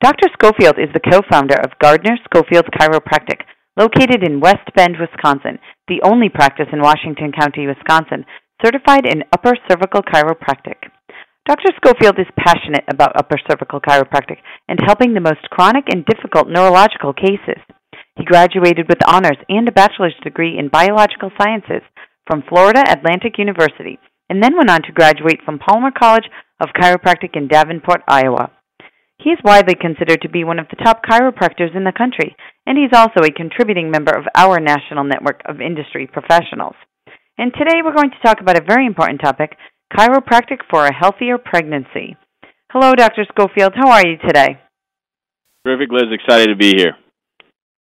Dr. Schofield is the co-founder of Gardner Schofield Chiropractic, located in West Bend, Wisconsin, the only practice in Washington County, Wisconsin, certified in upper cervical chiropractic. Dr. Schofield is passionate about upper cervical chiropractic and helping the most chronic and difficult neurological cases. He graduated with honors and a bachelor's degree in biological sciences from Florida Atlantic University and then went on to graduate from Palmer College of Chiropractic in Davenport, Iowa. He is widely considered to be one of the top chiropractors in the country, and he's also a contributing member of our national network of industry professionals. And today we're going to talk about a very important topic chiropractic for a healthier pregnancy. Hello, Dr. Schofield. How are you today? Terrific, Liz. Excited to be here.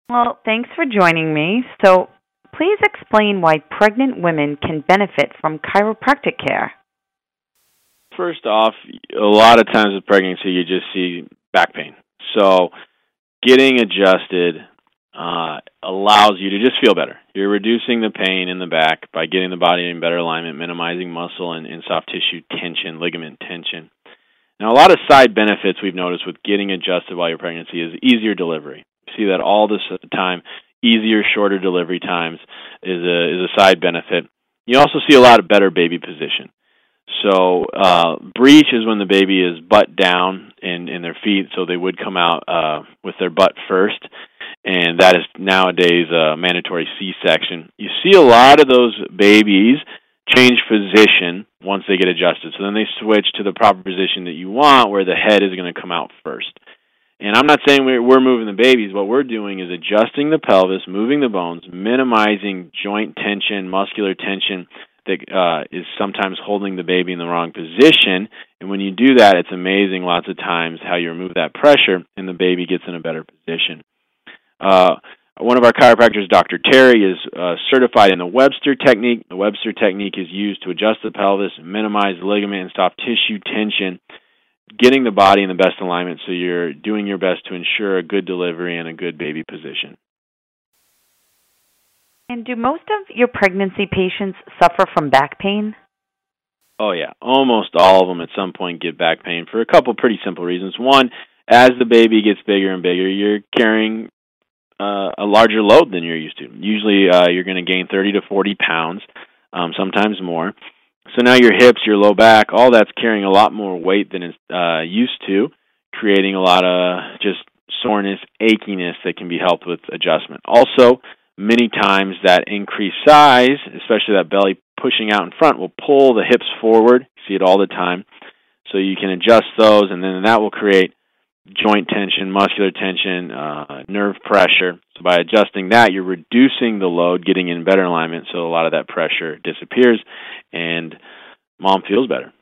Well, thanks for joining me. So, please explain why pregnant women can benefit from chiropractic care. First off, a lot of times with pregnancy, you just see back pain. So, getting adjusted uh, allows you to just feel better. You're reducing the pain in the back by getting the body in better alignment, minimizing muscle and, and soft tissue tension, ligament tension. Now, a lot of side benefits we've noticed with getting adjusted while you're pregnancy is easier delivery. You see that all this time. Easier, shorter delivery times is a is a side benefit. You also see a lot of better baby position. So uh, breech is when the baby is butt down in in their feet, so they would come out uh, with their butt first, and that is nowadays a mandatory C-section. You see a lot of those babies change position once they get adjusted. So then they switch to the proper position that you want, where the head is going to come out first. And I'm not saying we're, we're moving the babies. What we're doing is adjusting the pelvis, moving the bones, minimizing joint tension, muscular tension, that uh, is sometimes holding the baby in the wrong position. And when you do that, it's amazing lots of times how you remove that pressure and the baby gets in a better position. Uh, one of our chiropractors, Dr. Terry, is uh, certified in the Webster technique. The Webster technique is used to adjust the pelvis, minimize ligament and soft tissue tension, getting the body in the best alignment so you're doing your best to ensure a good delivery and a good baby position. And do most of your pregnancy patients suffer from back pain? Oh, yeah. Almost all of them at some point get back pain for a couple pretty simple reasons. One, as the baby gets bigger and bigger, you're carrying uh, a larger load than you're used to. Usually, uh, you're going to gain 30 to 40 pounds, um, sometimes more. So now your hips, your low back, all that's carrying a lot more weight than it's uh, used to, creating a lot of just soreness, achiness that can be helped with adjustment. Also, many times that increased size, especially that belly pushing out in front, will pull the hips forward. You see it all the time. So you can adjust those, and then that will create joint tension, muscular tension, uh, nerve pressure. So by adjusting that, you're reducing the load, getting in better alignment, so a lot of that pressure disappears, and mom feels better.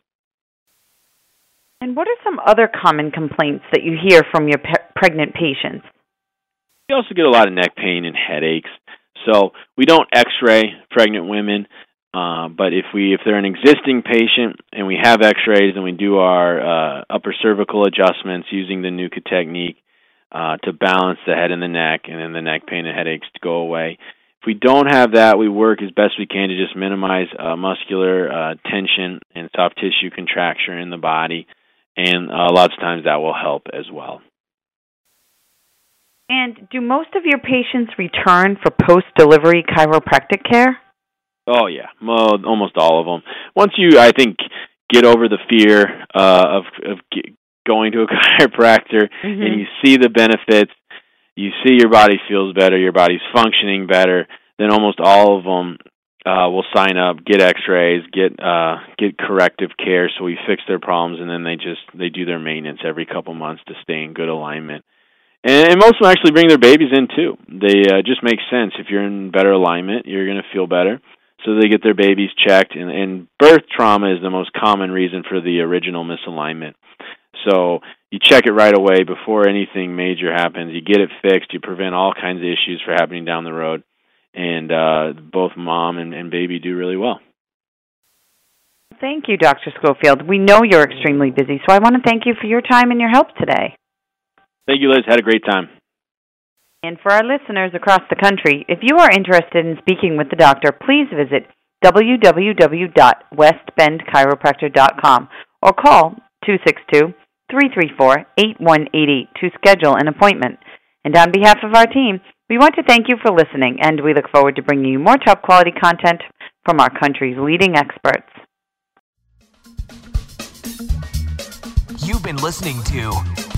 And what are some other common complaints that you hear from your pe- pregnant patients? You also get a lot of neck pain and headaches. So we don't X-ray pregnant women, uh, but if we if they're an existing patient and we have X-rays and we do our uh, upper cervical adjustments using the NUCA technique uh, to balance the head and the neck, and then the neck pain and headaches to go away. If we don't have that, we work as best we can to just minimize uh, muscular uh, tension and soft tissue contraction in the body, and uh, lots of times that will help as well. And do most of your patients return for post delivery chiropractic care? Oh yeah, well, almost all of them. Once you, I think, get over the fear uh, of of going to a chiropractor mm-hmm. and you see the benefits, you see your body feels better, your body's functioning better. Then almost all of them uh, will sign up, get X-rays, get uh, get corrective care, so we fix their problems, and then they just they do their maintenance every couple months to stay in good alignment and, most of them actually bring their babies in too. They uh, just make sense. If you're in better alignment, you're going to feel better. So they get their babies checked, and, and birth trauma is the most common reason for the original misalignment. So you check it right away before anything major happens. You get it fixed. You prevent all kinds of issues from happening down the road, and uh, both mom and, and baby do really well. Thank you, Dr. Schofield. We know you're extremely busy, so I want to thank you for your time and your help today. Thank you, Liz. Had a great time. And for our listeners across the country, if you are interested in speaking with the doctor, please visit www.westbendchiropractor.com or call 262 334 8188 to schedule an appointment. And on behalf of our team, we want to thank you for listening, and we look forward to bringing you more top quality content from our country's leading experts. You've been listening to